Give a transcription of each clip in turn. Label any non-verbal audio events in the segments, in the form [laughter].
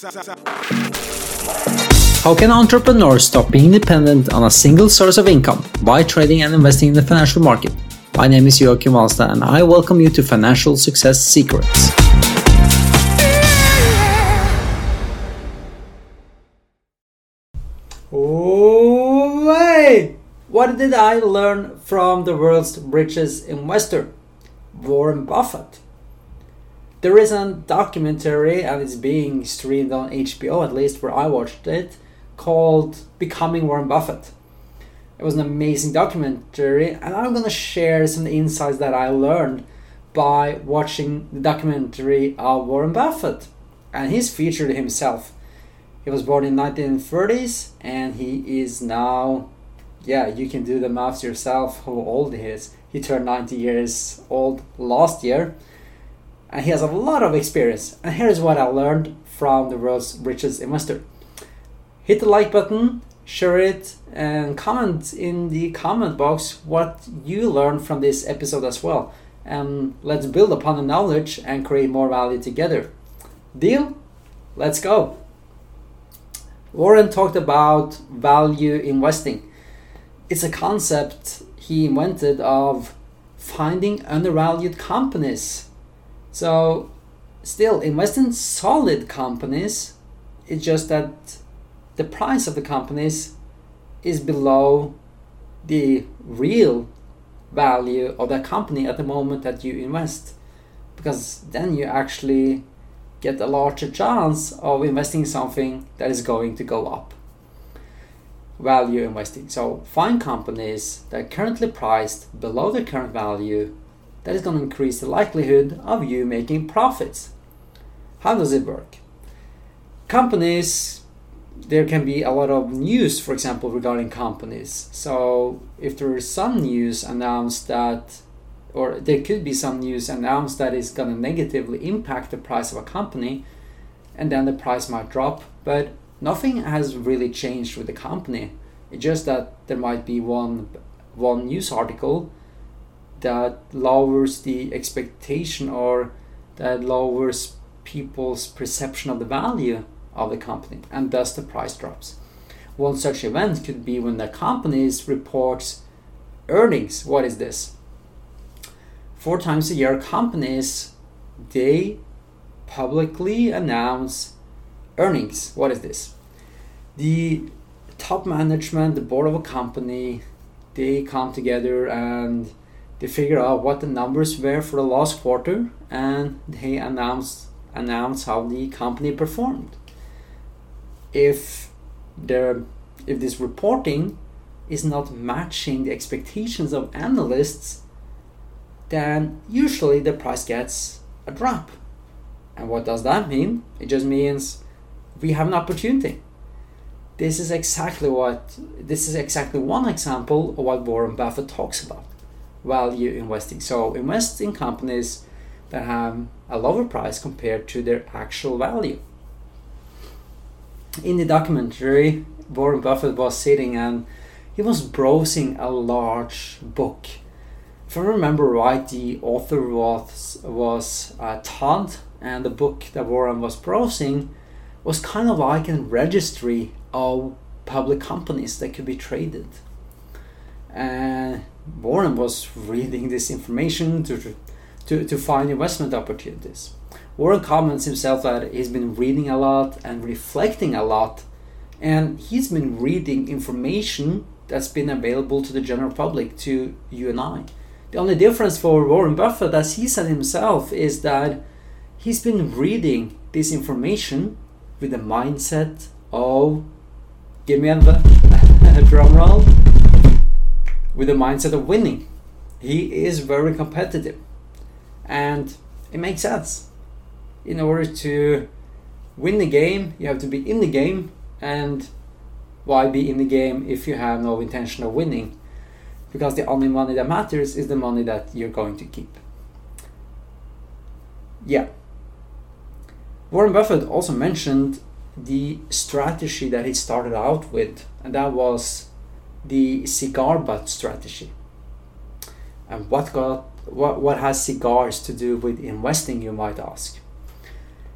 How can entrepreneurs stop being dependent on a single source of income by trading and investing in the financial market? My name is Joachim Alstad and I welcome you to Financial Success Secrets. Oh! What did I learn from the world's richest investor, Warren Buffett? There is a documentary and it's being streamed on HBO, at least where I watched it, called Becoming Warren Buffett. It was an amazing documentary, and I'm gonna share some insights that I learned by watching the documentary of Warren Buffett. And he's featured himself. He was born in 1930s and he is now yeah, you can do the maths yourself how old he is. He turned 90 years old last year and he has a lot of experience. And here's what I learned from the world's richest investor. Hit the like button, share it, and comment in the comment box what you learned from this episode as well. And let's build upon the knowledge and create more value together. Deal? Let's go. Warren talked about value investing. It's a concept he invented of finding undervalued companies so, still, invest in solid companies. It's just that the price of the companies is below the real value of that company at the moment that you invest. Because then you actually get a larger chance of investing in something that is going to go up. Value investing. So find companies that are currently priced below their current value that is going to increase the likelihood of you making profits. How does it work? Companies, there can be a lot of news, for example, regarding companies. So if there is some news announced that, or there could be some news announced that is going to negatively impact the price of a company, and then the price might drop, but nothing has really changed with the company. It's just that there might be one one news article that lowers the expectation or that lowers people's perception of the value of the company and thus the price drops. One such event could be when the company reports earnings. What is this? Four times a year, companies they publicly announce earnings. What is this? The top management, the board of a company, they come together and they figure out what the numbers were for the last quarter and they announced announce how the company performed. If there if this reporting is not matching the expectations of analysts, then usually the price gets a drop. And what does that mean? It just means we have an opportunity. This is exactly what this is exactly one example of what Warren Buffett talks about value investing. So invest in companies that have a lower price compared to their actual value. In the documentary, Warren Buffett was sitting and he was browsing a large book. If I remember right, the author was was uh, Todd, and the book that Warren was browsing was kind of like a registry of public companies that could be traded. And Warren was reading this information to, to, to find investment opportunities. Warren comments himself that he's been reading a lot and reflecting a lot, and he's been reading information that's been available to the general public, to you and I. The only difference for Warren Buffett, as he said himself, is that he's been reading this information with the mindset of give me a [laughs] drum roll with a mindset of winning. He is very competitive. And it makes sense. In order to win the game, you have to be in the game. And why be in the game if you have no intention of winning? Because the only money that matters is the money that you're going to keep. Yeah. Warren Buffett also mentioned the strategy that he started out with, and that was the cigar butt strategy. And what got what, what has cigars to do with investing, you might ask.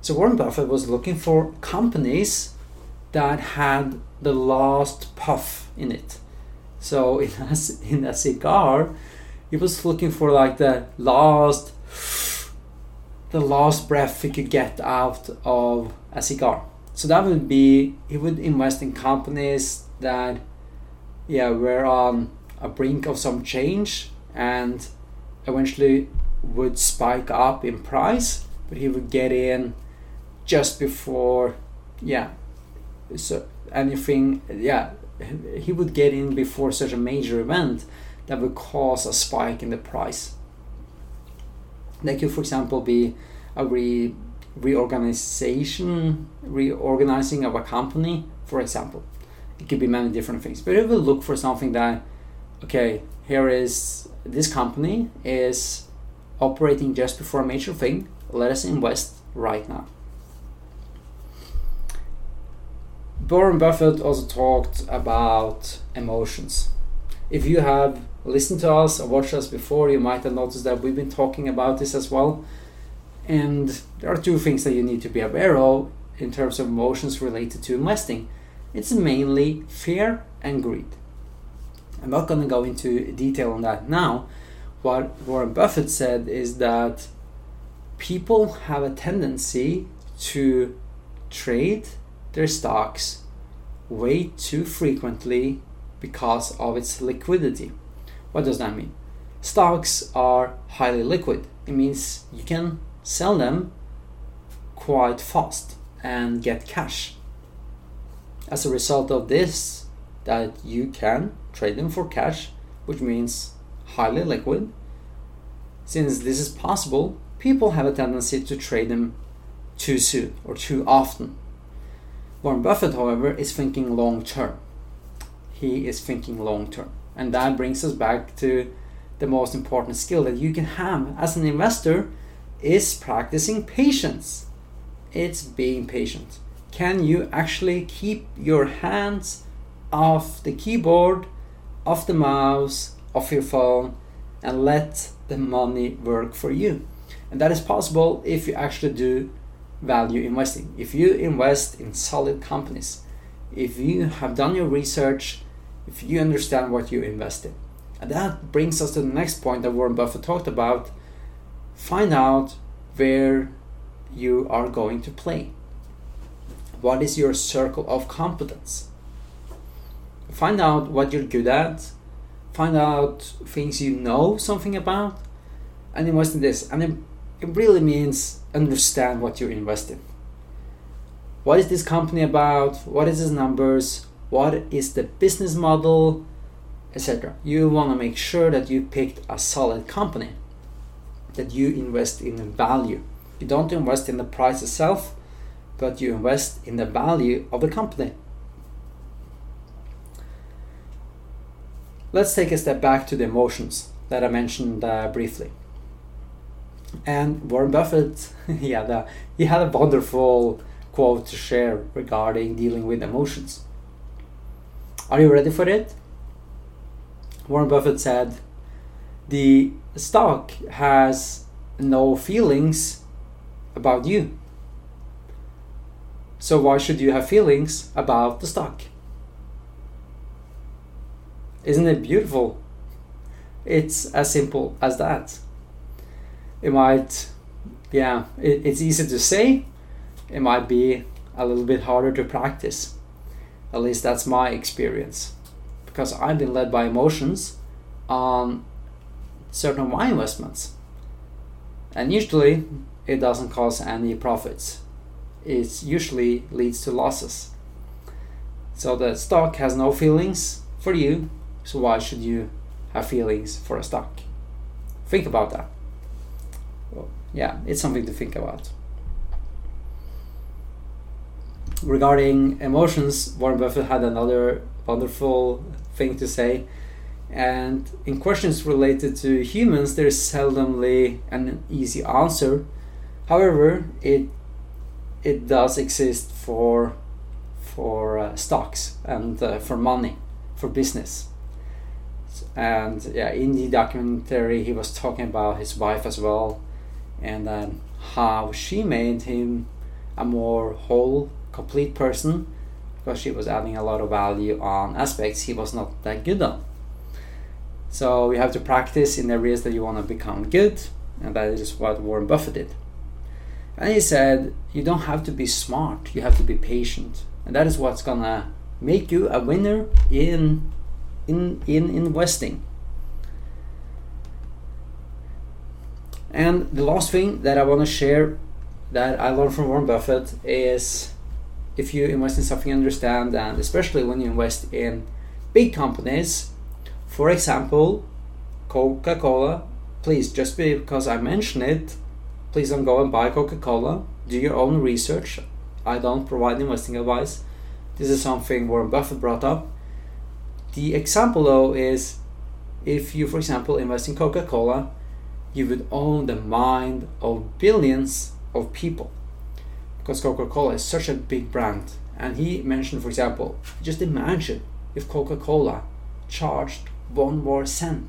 So Warren Buffett was looking for companies that had the last puff in it. So [laughs] in a, in a cigar, he was looking for like the last the last breath he could get out of a cigar. So that would be he would invest in companies that yeah were on um, a brink of some change and eventually would spike up in price, but he would get in just before yeah so anything yeah he would get in before such a major event that would cause a spike in the price. That could, for example, be a re- reorganization, reorganizing of a company, for example. It could be many different things, but it will look for something that, okay, here is this company is operating just before a major thing. Let us invest right now. Warren Buffett also talked about emotions. If you have listened to us or watched us before, you might have noticed that we've been talking about this as well. And there are two things that you need to be aware of in terms of emotions related to investing. It's mainly fear and greed. I'm not going to go into detail on that now. What Warren Buffett said is that people have a tendency to trade their stocks way too frequently because of its liquidity. What does that mean? Stocks are highly liquid. It means you can sell them quite fast and get cash. As a result of this, that you can trade them for cash, which means highly liquid. Since this is possible, people have a tendency to trade them too soon or too often Warren Buffett, however, is thinking long term. He is thinking long term. And that brings us back to the most important skill that you can have as an investor is practicing patience. It's being patient. Can you actually keep your hands off the keyboard, off the mouse, off your phone, and let the money work for you? And that is possible if you actually do value investing. If you invest in solid companies, if you have done your research, if you understand what you invest in. And that brings us to the next point that Warren Buffett talked about. Find out where you are going to play. What is your circle of competence? Find out what you're good at. Find out things you know something about and invest in this. And it, really means understand what you're investing. What is this company about? What is its numbers? What is the business model, etc. You want to make sure that you picked a solid company, that you invest in value. You don't invest in the price itself, but you invest in the value of the company. Let's take a step back to the emotions that I mentioned uh, briefly. And Warren Buffett, [laughs] he had a he had a wonderful quote to share regarding dealing with emotions. Are you ready for it? Warren Buffett said, "The stock has no feelings about you. So why should you have feelings about the stock?" Isn't it beautiful? It's as simple as that it might, yeah, it, it's easy to say. It might be a little bit harder to practice. At least that's my experience. Because I've been led by emotions on certain of my investments. And usually it doesn't cause any profits. It usually leads to losses. So the stock has no feelings for you, so why should you have feelings for a stock? Think about that yeah, it's something to think about. Regarding emotions, Warren Buffett had another wonderful thing to say. And in questions related to humans, there's seldomly an easy answer. However, it it does exist for for uh, stocks and uh, for money, for business. And yeah, in the documentary, he was talking about his wife as well, and then how she made him a more whole, complete person because she was adding a lot of value on aspects he was not that good on. So you have to practice in areas that you want to become good, and that is what Warren Buffett did. And he said, You don't have to be smart, you have to be patient. And that is what's gonna make you a winner in in in investing. And the last thing that I want to share that I learned from Warren Buffett is if you invest in something you understand, and especially when you invest in big companies, for example, Coca Cola, please, just because I mention it, please don't go and buy Coca Cola. Do your own research. I don't provide investing advice. This is something Warren Buffett brought up. The example, though, is if you, for example, invest in Coca Cola, you would own the mind of billions of people because Coca Cola is such a big brand. And he mentioned, for example, just imagine if Coca Cola charged one more cent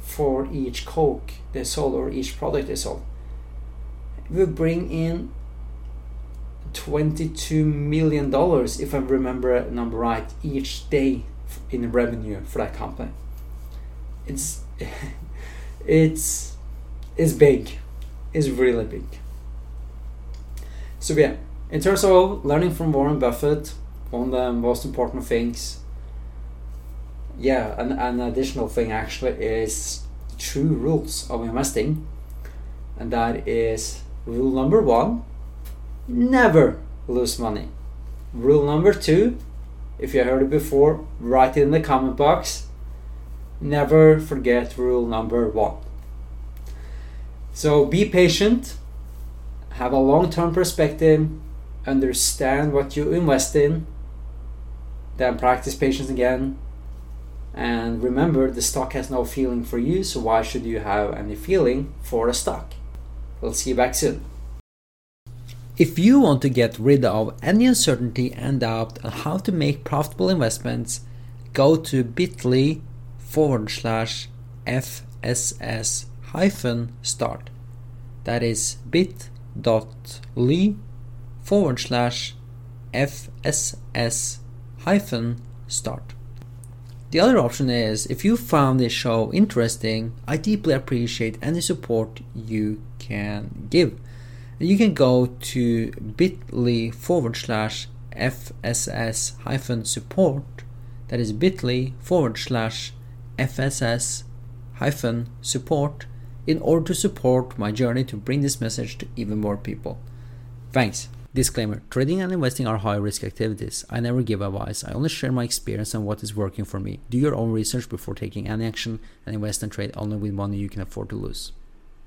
for each Coke they sold or each product they sold. Would bring in $22 million, if I remember number right, each day in revenue for that company. It's [laughs] it's it's big. It's really big. So yeah, in terms of learning from Warren Buffett, one of the most important things, yeah, an, an additional thing actually is true rules of investing, and that is rule number one: never lose money. Rule number two, if you heard it before, write it in the comment box. Never forget rule number one. So be patient have a long term perspective, understand what you invest in, then practice patience again. And remember, the stock has no feeling for you, so why should you have any feeling for a stock? We'll see you back soon. If you want to get rid of any uncertainty and doubt on how to make profitable investments, go to bit.ly forward slash FSS hyphen start. That is bit bit.ly forward slash FSS hyphen start. The other option is if you found this show interesting, I deeply appreciate any support you can give. You can go to bit.ly forward slash FSS hyphen support, that is bit.ly forward slash FSS hyphen support in order to support my journey to bring this message to even more people. Thanks. Disclaimer Trading and investing are high risk activities. I never give advice, I only share my experience and what is working for me. Do your own research before taking any action and invest and trade only with money you can afford to lose.